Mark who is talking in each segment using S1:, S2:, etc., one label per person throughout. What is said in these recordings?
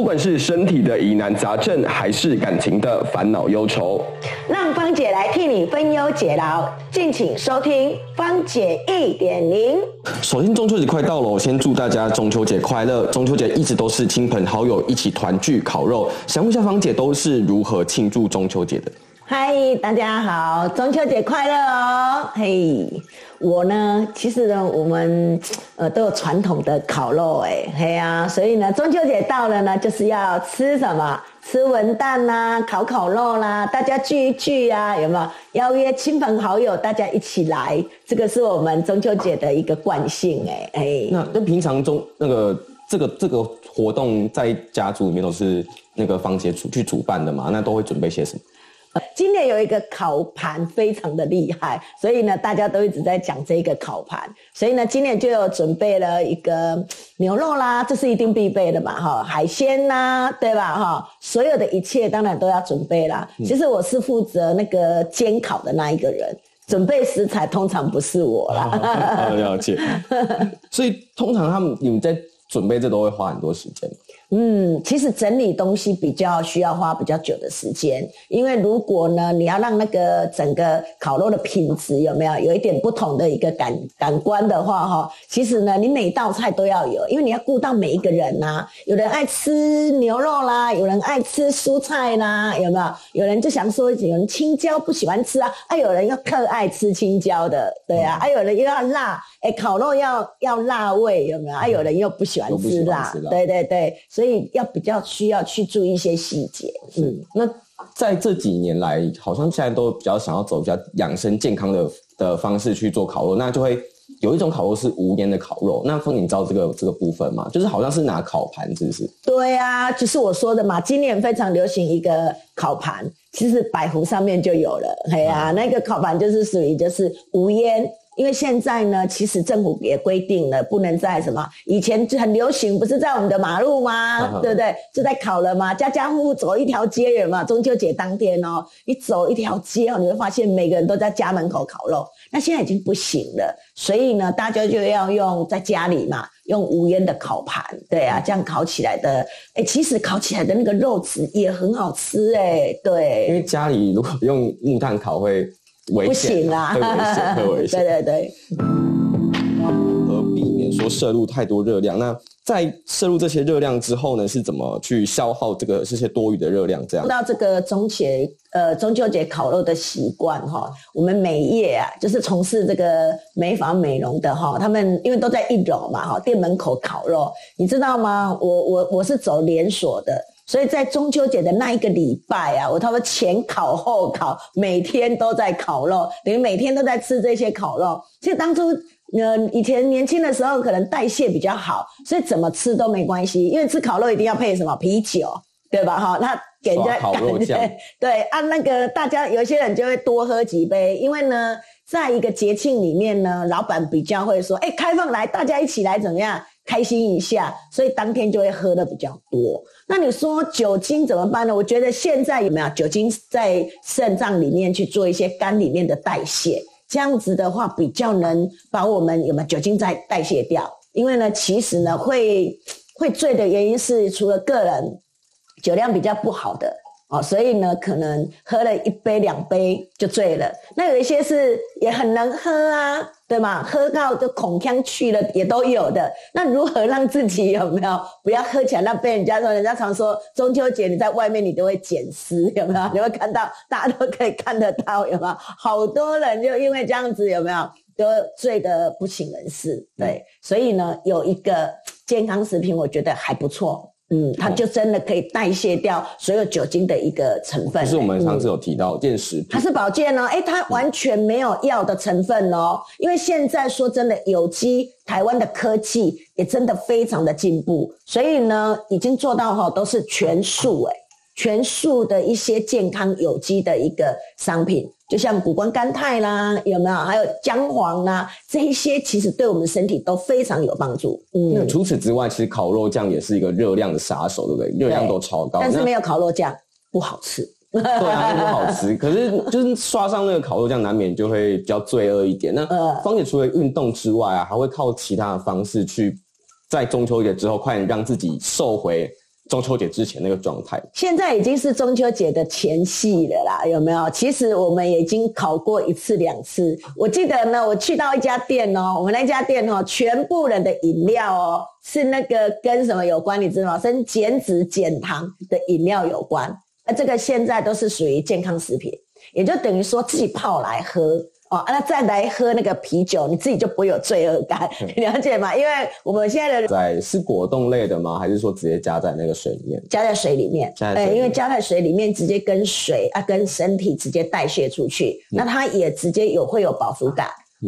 S1: 不管是身体的疑难杂症，还是感情的烦恼忧愁，
S2: 让芳姐来替你分忧解劳，敬请收听芳姐一点零。
S1: 首先，中秋节快到了，我先祝大家中秋节快乐。中秋节一直都是亲朋好友一起团聚烤肉，想问一下芳姐都是如何庆祝中秋节的？
S2: 嗨，大家好，中秋节快乐哦！嘿，我呢，其实呢，我们呃都有传统的烤肉，哎，嘿呀，所以呢，中秋节到了呢，就是要吃什么？吃文旦啦，烤烤肉啦，大家聚一聚啊，有没有？邀约亲朋好友，大家一起来，这个是我们中秋节的一个惯性，哎哎。
S1: 那那平常中那个这个这个活动在家族里面都是那个芳姐主去主办的嘛？那都会准备些什么？
S2: 今年有一个烤盘非常的厉害，所以呢，大家都一直在讲这个烤盘。所以呢，今年就有准备了一个牛肉啦，这是一定必备的嘛，哈，海鲜呐，对吧，哈，所有的一切当然都要准备啦。其实我是负责那个煎烤的那一个人，准备食材通常不是我啦。
S1: 了解。所以通常他们你们在准备这都会花很多时间。
S2: 嗯，其实整理东西比较需要花比较久的时间，因为如果呢，你要让那个整个烤肉的品质有没有有一点不同的一个感感官的话，哈，其实呢，你每道菜都要有，因为你要顾到每一个人呐。有人爱吃牛肉啦，有人爱吃蔬菜啦，有没有？有人就想说，有人青椒不喜欢吃啊，啊，有人又特爱吃青椒的，对啊，还有人又要辣，哎，烤肉要要辣味，有没有？啊，有人又不喜欢吃辣，对对对。所以要比较需要去注意一些细节。
S1: 嗯，那在这几年来，好像现在都比较想要走比较养生健康的的方式去做烤肉，那就会有一种烤肉是无烟的烤肉。那风你知道这个这个部分吗？就是好像是拿烤盘，是不是？
S2: 对啊，就是我说的嘛。今年非常流行一个烤盘，其实百湖上面就有了。哎呀，那个烤盘就是属于就是无烟。因为现在呢，其实政府也规定了，不能在什么以前就很流行，不是在我们的马路吗？对不对？就在烤了吗？家家户户走一条街人嘛，中秋节当天哦，你走一条街哦，你会发现每个人都在家门口烤肉。那现在已经不行了，所以呢，大家就要用在家里嘛，用无烟的烤盘，对啊，这样烤起来的，哎，其实烤起来的那个肉质也很好吃，哎，对。
S1: 因为家里如果用木炭烤会。
S2: 不行
S1: 啊！会危险，会危险。
S2: 对 对对。
S1: 和避免说摄入太多热量。那在摄入这些热量之后呢，是怎么去消耗这个这些多余的热量？这样。
S2: 说到这个中节呃中秋节烤肉的习惯哈，我们美业啊，就是从事这个美发美容的哈，他们因为都在一楼嘛哈，店门口烤肉，你知道吗？我我我是走连锁的。所以在中秋节的那一个礼拜啊，我他们前烤后烤，每天都在烤肉，等于每天都在吃这些烤肉。其实当初呃以前年轻的时候，可能代谢比较好，所以怎么吃都没关系，因为吃烤肉一定要配什么啤酒，对吧？哈，那给人家
S1: 感觉
S2: 对啊那个大家有些人就会多喝几杯，因为呢，在一个节庆里面呢，老板比较会说，哎，开放来，大家一起来怎么样？开心一下，所以当天就会喝的比较多。那你说酒精怎么办呢？我觉得现在有没有酒精在肾脏里面去做一些肝里面的代谢，这样子的话比较能把我们有没有酒精在代谢掉。因为呢，其实呢会会醉的原因是除了个人酒量比较不好的。哦，所以呢，可能喝了一杯两杯就醉了。那有一些是也很能喝啊，对吗？喝到就孔腔去了也都有的。那如何让自己有没有不要喝起来？那被人家说，人家常说中秋节你在外面你都会捡尸，有没有？你会看到大家都可以看得到，有没有？好多人就因为这样子，有没有都醉得不省人事？对，所以呢，有一个健康食品，我觉得还不错。嗯，它就真的可以代谢掉所有酒精的一个成分。
S1: 是我们上次有提到健食，
S2: 它是保健哦，哎，它完全没有药的成分哦。因为现在说真的，有机台湾的科技也真的非常的进步，所以呢，已经做到哈都是全素哎。全素的一些健康有机的一个商品，就像谷胱甘肽啦，有没有？还有姜黄啦，这一些其实对我们身体都非常有帮助。
S1: 嗯，除此之外，其实烤肉酱也是一个热量的杀手，对不对？热量都超高，
S2: 但是没有烤肉酱不好吃。
S1: 对啊，不好吃。可是就是刷上那个烤肉酱，难免就会比较罪恶一点。那芳姐除了运动之外啊，还会靠其他的方式去在中秋节之后，快点让自己瘦回。中秋节之前那个状态。
S2: 现在已经是中秋节的前夕了啦，有没有？其实我们已经考过一次两次。我记得呢，我去到一家店哦，我们那家店哦，全部人的饮料哦是那个跟什么有关？你知道吗？跟减脂减糖的饮料有关。那这个现在都是属于健康食品，也就等于说自己泡来喝。哦，那再来喝那个啤酒，你自己就不会有罪恶感，你 了解吗？因为我们现在的
S1: 在是果冻类的吗？还是说直接加在那个水里面？
S2: 加在水里面，
S1: 哎，
S2: 因为加在水里面直接跟水啊，跟身体直接代谢出去，那它也直接有会有饱足感，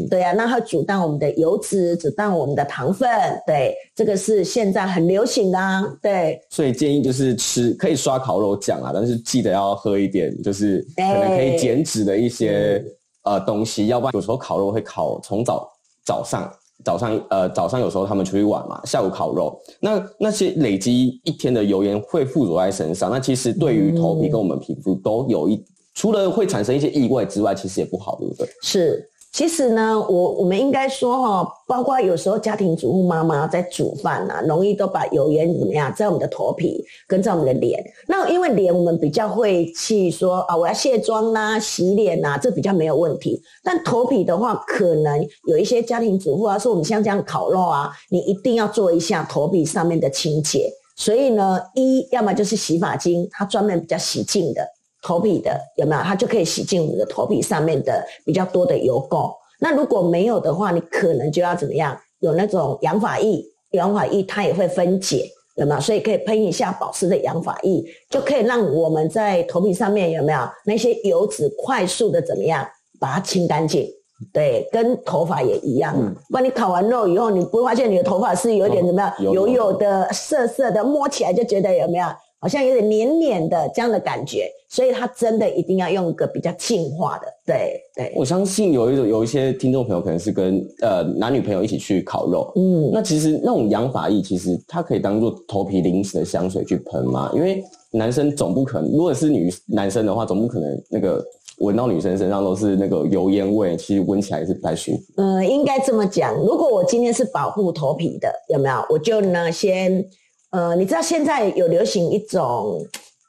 S2: 对啊，那它阻断我们的油脂，阻断我们的糖分，对，这个是现在很流行的，啊对。
S1: 所以建议就是吃可以刷烤肉酱啊，但是记得要喝一点，就是可能可以减脂的一些。呃，东西，要不然有时候烤肉会烤从早早上早上呃早上有时候他们出去玩嘛，下午烤肉，那那些累积一天的油烟会附着在身上，那其实对于头皮跟我们皮肤都有一除了会产生一些异味之外，其实也不好，对不对？
S2: 是。其实呢，我我们应该说哈，包括有时候家庭主妇妈妈在煮饭呐，容易都把油烟怎么样在我们的头皮跟在我们的脸。那因为脸我们比较会去说啊，我要卸妆啦、洗脸呐，这比较没有问题。但头皮的话，可能有一些家庭主妇啊，说我们像这样烤肉啊，你一定要做一下头皮上面的清洁。所以呢，一要么就是洗发精，它专门比较洗净的。头皮的有没有？它就可以洗净我们的头皮上面的比较多的油垢。那如果没有的话，你可能就要怎么样？有那种养发液，养发液它也会分解，有没有？所以可以喷一下保湿的养发液，就可以让我们在头皮上面有没有那些油脂快速的怎么样把它清干净？对，跟头发也一样。嗯不然你烤完肉以后，你不会发现你的头发是有点怎么样油油的、涩涩的，摸起来就觉得有没有？好像有点黏黏的这样的感觉，所以它真的一定要用一个比较净化的。对对，
S1: 我相信有一种有一些听众朋友可能是跟呃男女朋友一起去烤肉，嗯，那其实那种养发液其实它可以当做头皮临时的香水去喷嘛，因为男生总不可能，如果是女男生的话，总不可能那个闻到女生身上都是那个油烟味，其实闻起来是不太舒服。
S2: 嗯，应该这么讲，如果我今天是保护头皮的，有没有？我就呢先。呃，你知道现在有流行一种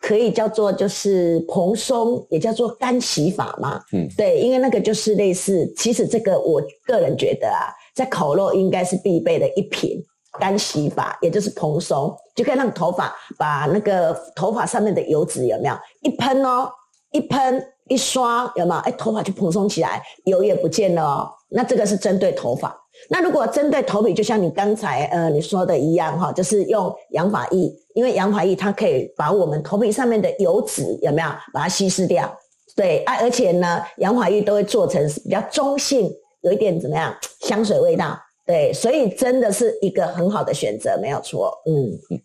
S2: 可以叫做就是蓬松，也叫做干洗法吗？嗯，对，因为那个就是类似，其实这个我个人觉得啊，在烤肉应该是必备的一品干洗法，也就是蓬松，就可以让头发把那个头发上面的油脂有没有一喷哦，一喷一刷有没有？哎，头发就蓬松起来，油也不见了哦。那这个是针对头发。那如果针对头皮，就像你刚才呃你说的一样哈，就是用养发液，因为养发液它可以把我们头皮上面的油脂有没有把它稀释掉？对啊，而且呢，养发液都会做成比较中性，有一点怎么样香水味道？对，所以真的是一个很好的选择，没有错。嗯。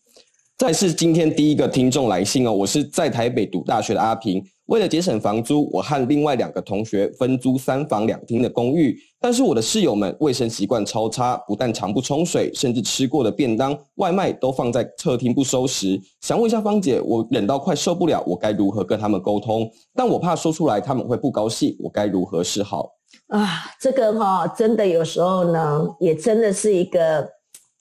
S1: 再是今天第一个听众来信哦，我是在台北读大学的阿平。为了节省房租，我和另外两个同学分租三房两厅的公寓。但是我的室友们卫生习惯超差，不但常不冲水，甚至吃过的便当、外卖都放在客厅不收拾。想问一下芳姐，我忍到快受不了，我该如何跟他们沟通？但我怕说出来他们会不高兴，我该如何是好？
S2: 啊，这个哈，真的有时候呢，也真的是一个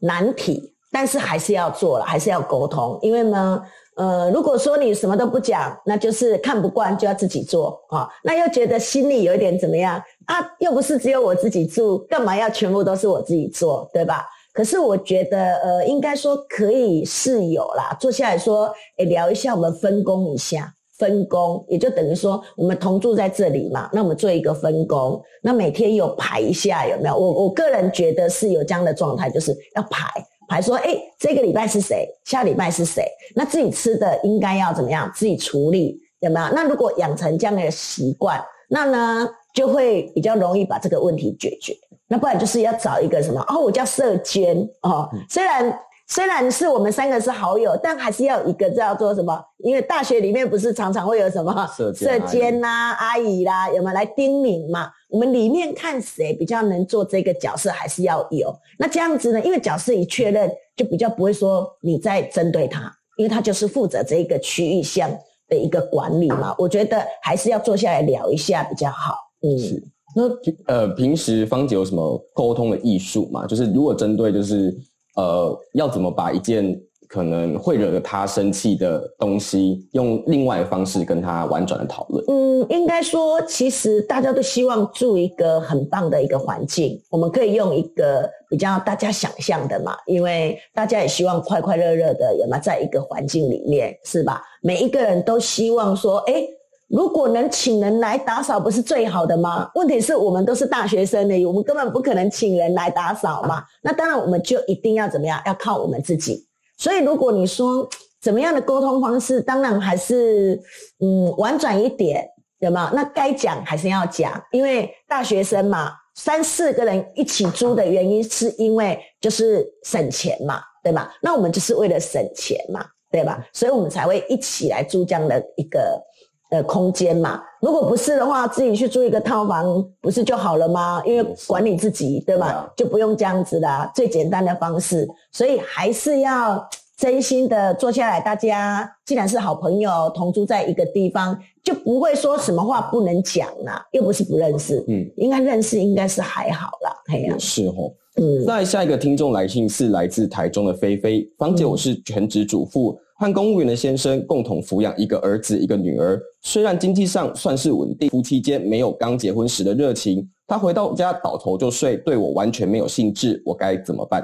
S2: 难题。但是还是要做了，还是要沟通，因为呢。呃，如果说你什么都不讲，那就是看不惯就要自己做啊。那又觉得心里有一点怎么样啊？又不是只有我自己住，干嘛要全部都是我自己做，对吧？可是我觉得，呃，应该说可以室友啦，坐下来说，诶，聊一下，我们分工一下，分工也就等于说我们同住在这里嘛，那我们做一个分工，那每天有排一下有没有？我我个人觉得是有这样的状态，就是要排。还说，哎，这个礼拜是谁？下礼拜是谁？那自己吃的应该要怎么样？自己处理有没有？那如果养成这样的习惯，那呢就会比较容易把这个问题解决。那不然就是要找一个什么？哦，我叫社监哦，虽然。虽然是我们三个是好友，但还是要一个叫做什么？因为大学里面不是常常会有什么
S1: 社
S2: 监呐、阿姨啦，有没有来叮咛嘛？我们里面看谁比较能做这个角色，还是要有。那这样子呢？因为角色一确认，就比较不会说你在针对他，因为他就是负责这一个区域项的一个管理嘛。我觉得还是要坐下来聊一下比较好。
S1: 嗯，那呃，平时芳姐有什么沟通的艺术嘛？就是如果针对就是。呃，要怎么把一件可能会惹他生气的东西，用另外的方式跟他婉转的讨论。
S2: 嗯，应该说，其实大家都希望住一个很棒的一个环境，我们可以用一个比较大家想象的嘛，因为大家也希望快快乐乐的，有没有在一个环境里面，是吧？每一个人都希望说，哎。如果能请人来打扫，不是最好的吗？问题是我们都是大学生而已，我们根本不可能请人来打扫嘛。那当然，我们就一定要怎么样？要靠我们自己。所以，如果你说怎么样的沟通方式，当然还是嗯婉转一点，对吗？那该讲还是要讲，因为大学生嘛，三四个人一起租的原因，是因为就是省钱嘛，对吗？那我们就是为了省钱嘛，对吧？所以我们才会一起来租这样的一个。呃，空间嘛，如果不是的话，自己去租一个套房不是就好了吗？因为管理自己，对吧？就不用这样子啦，最简单的方式。所以还是要真心的坐下来，大家既然是好朋友，同住在一个地方，就不会说什么话不能讲啦，又不是不认识，嗯，应该认识，应该是还好啦。嘿呀，
S1: 是哦。嗯，那下一个听众来信是来自台中的菲菲，芳姐，我是全职主妇。和公务员的先生共同抚养一个儿子一个女儿，虽然经济上算是稳定，夫妻间没有刚结婚时的热情。他回到家倒头就睡，对我完全没有兴致，我该怎么办？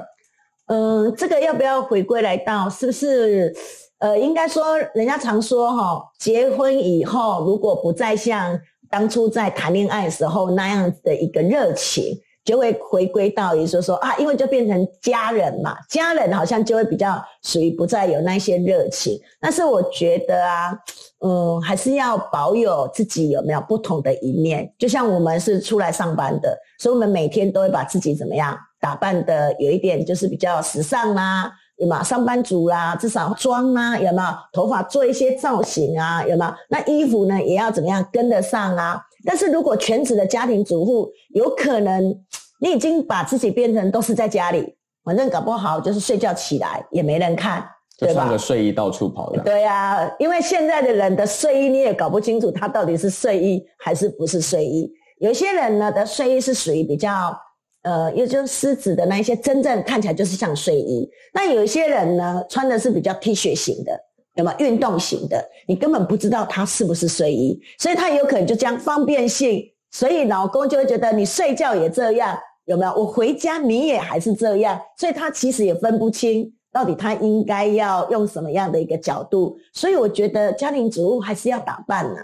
S2: 嗯，这个要不要回归来到？是不是？呃，应该说，人家常说哈，结婚以后如果不再像当初在谈恋爱时候那样子的一个热情。就会回归到，也就是说啊，因为就变成家人嘛，家人好像就会比较属于不再有那些热情。但是我觉得啊，嗯，还是要保有自己有没有不同的一面。就像我们是出来上班的，所以我们每天都会把自己怎么样打扮的有一点就是比较时尚啦，有吗？上班族啦，至少妆啊，有没有？头发做一些造型啊，有吗？那衣服呢也要怎么样跟得上啊？但是如果全职的家庭主妇，有可能你已经把自己变成都是在家里，反正搞不好就是睡觉起来也没人看，
S1: 就穿个睡衣到处跑的。
S2: 对呀，因为现在的人的睡衣你也搞不清楚，他到底是睡衣还是不是睡衣。有些人呢的睡衣是属于比较，呃，也就是狮子的那一些，真正看起来就是像睡衣。那有一些人呢穿的是比较 T 恤型的。有吗？运动型的，你根本不知道它是不是睡衣，所以它有可能就这样方便性，所以老公就会觉得你睡觉也这样，有没有？我回家你也还是这样，所以他其实也分不清到底他应该要用什么样的一个角度。所以我觉得家庭主妇还是要打扮呢，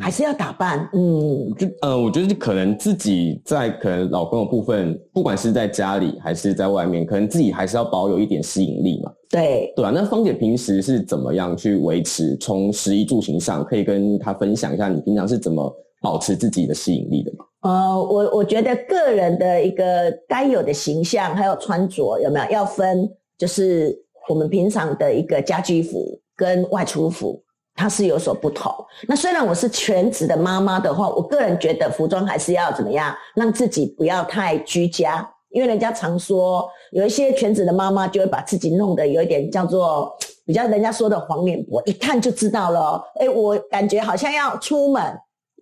S2: 还是要打扮。嗯，
S1: 就呃，我觉得可能自己在可能老公的部分，不管是在家里还是在外面，可能自己还是要保有一点吸引力嘛。
S2: 对
S1: 对啊，那芳姐平时是怎么样去维持？从食衣住行上，可以跟她分享一下，你平常是怎么保持自己的吸引力的吗？
S2: 呃，我我觉得个人的一个该有的形象，还有穿着有没有要分？就是我们平常的一个家居服跟外出服，它是有所不同。那虽然我是全职的妈妈的话，我个人觉得服装还是要怎么样，让自己不要太居家。因为人家常说，有一些全职的妈妈就会把自己弄得有一点叫做比较人家说的黄脸婆，一看就知道了。哎，我感觉好像要出门，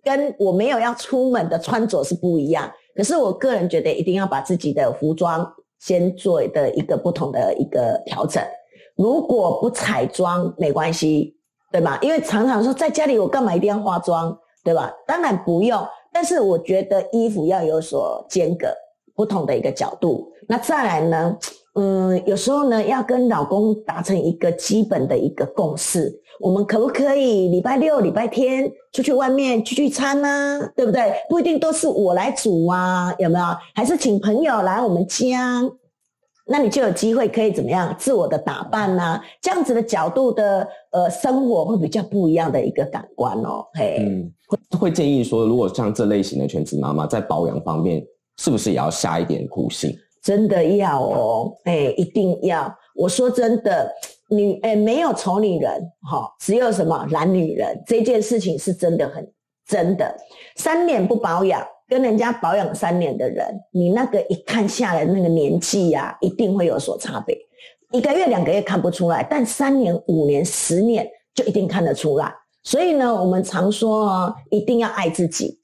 S2: 跟我没有要出门的穿着是不一样。可是我个人觉得，一定要把自己的服装先做的一个不同的一个调整。如果不彩妆没关系，对吧？因为常常说在家里我干嘛一定要化妆，对吧？当然不用，但是我觉得衣服要有所间隔。不同的一个角度，那再来呢？嗯，有时候呢，要跟老公达成一个基本的一个共识，我们可不可以礼拜六、礼拜天出去外面聚聚餐呢？对不对？不一定都是我来煮啊，有没有？还是请朋友来我们家，那你就有机会可以怎么样自我的打扮呢？这样子的角度的呃生活会比较不一样的一个感官哦。嘿，嗯，
S1: 会会建议说，如果像这类型的全职妈妈在保养方面。是不是也要下一点苦心？
S2: 真的要哦，哎，一定要。我说真的，女哎没有丑女人，哈，只有什么懒女人。这件事情是真的很真的。三年不保养，跟人家保养三年的人，你那个一看下来那个年纪呀，一定会有所差别。一个月两个月看不出来，但三年五年十年就一定看得出来。所以呢，我们常说哦，一定要爱自己。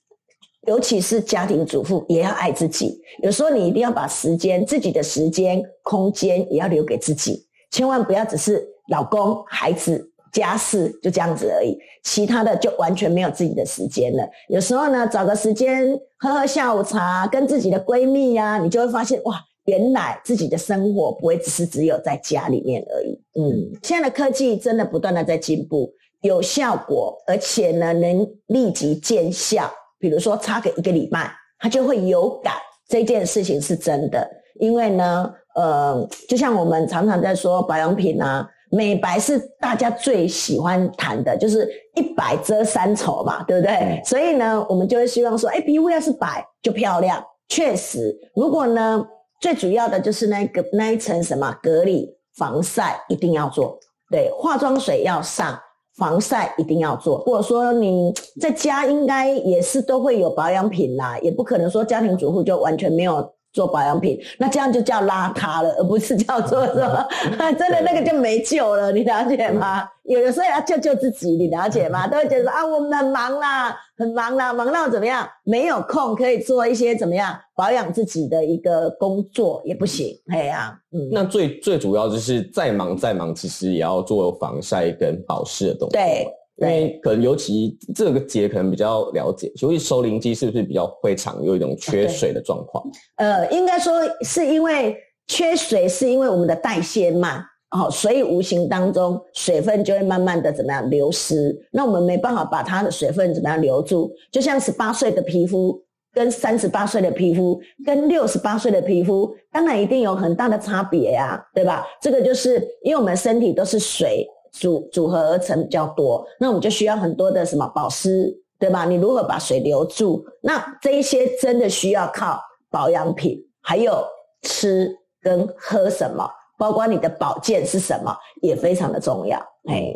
S2: 尤其是家庭主妇也要爱自己，有时候你一定要把时间、自己的时间、空间也要留给自己，千万不要只是老公、孩子、家事，就这样子而已。其他的就完全没有自己的时间了。有时候呢，找个时间喝喝下午茶，跟自己的闺蜜呀，你就会发现哇，原来自己的生活不会只是只有在家里面而已。嗯，现在的科技真的不断的在进步，有效果，而且呢能立即见效。比如说擦个一个礼拜，它就会有感。这件事情是真的，因为呢，呃，就像我们常常在说保养品啊。美白是大家最喜欢谈的，就是一白遮三丑嘛，对不对？所以呢，我们就会希望说，哎，皮肤要是白就漂亮。确实，如果呢，最主要的就是那个那一层什么隔离防晒一定要做，对，化妆水要上，防晒一定要做。或者说你在家应该也是都会有保养品啦，也不可能说家庭主妇就完全没有。做保养品，那这样就叫邋遢了，而不是叫做什么？真的那个就没救了，你了解吗？有的时候要救救自己，你了解吗？都会觉得说啊，我们很忙啦，很忙啦，忙到怎么样？没有空可以做一些怎么样保养自己的一个工作也不行，哎呀，
S1: 嗯。那最最主要就是再忙再忙，其实也要做防晒跟保湿的东西。
S2: 对。
S1: 因为可能尤其这个节可能比较了解，所以收灵机是不是比较会常有一种缺水的状况？
S2: 呃，应该说是因为缺水，是因为我们的代谢慢，哦，所以无形当中水分就会慢慢的怎么样流失，那我们没办法把它的水分怎么样留住，就像十八岁的皮肤跟三十八岁的皮肤跟六十八岁的皮肤，当然一定有很大的差别呀，对吧？这个就是因为我们身体都是水。组组合而成比较多，那我们就需要很多的什么保湿，对吧？你如何把水留住？那这一些真的需要靠保养品，还有吃跟喝什么，包括你的保健是什么，也非常的重要。哎，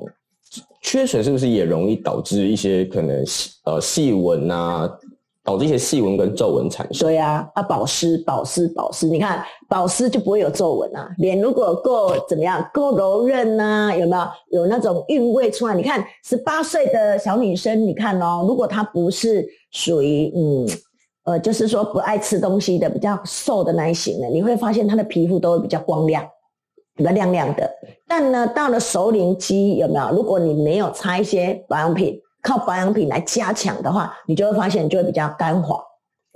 S1: 缺水是不是也容易导致一些可能呃细纹啊？导致一些细纹跟皱纹产生。
S2: 对呀，啊，保湿、保湿、保湿，你看保湿就不会有皱纹啊。脸如果够怎么样，够柔韧呐，有没有有那种韵味出来？你看十八岁的小女生，你看哦，如果她不是属于嗯呃，就是说不爱吃东西的，比较瘦的那一型的，你会发现她的皮肤都会比较光亮，比较亮亮的。但呢，到了熟龄期，有没有？如果你没有擦一些保养品。靠保养品来加强的话，你就会发现就会比较干滑，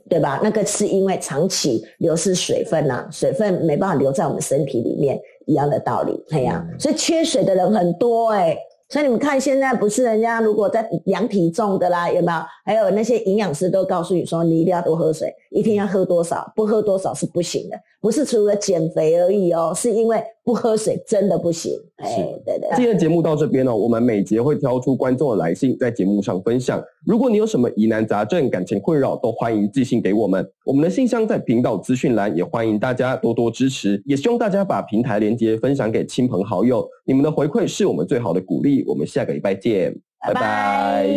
S2: 对吧？那个是因为长期流失水分呐，水分没办法留在我们身体里面一样的道理，对呀。所以缺水的人很多哎。所以你们看，现在不是人家如果在量体重的啦，有没有？还有那些营养师都告诉你说，你一定要多喝水，一天要喝多少？不喝多少是不行的。不是除了减肥而已哦，是因为不喝水真的不行。哎，对对。
S3: 今天的节目到这边哦，我们每节会挑出观众的来信，在节目上分享。如果你有什么疑难杂症、感情困扰，都欢迎寄信给我们。我们的信箱在频道资讯栏，也欢迎大家多多支持。也希望大家把平台连接分享给亲朋好友，你们的回馈是我们最好的鼓励。我们下个礼拜见，拜拜。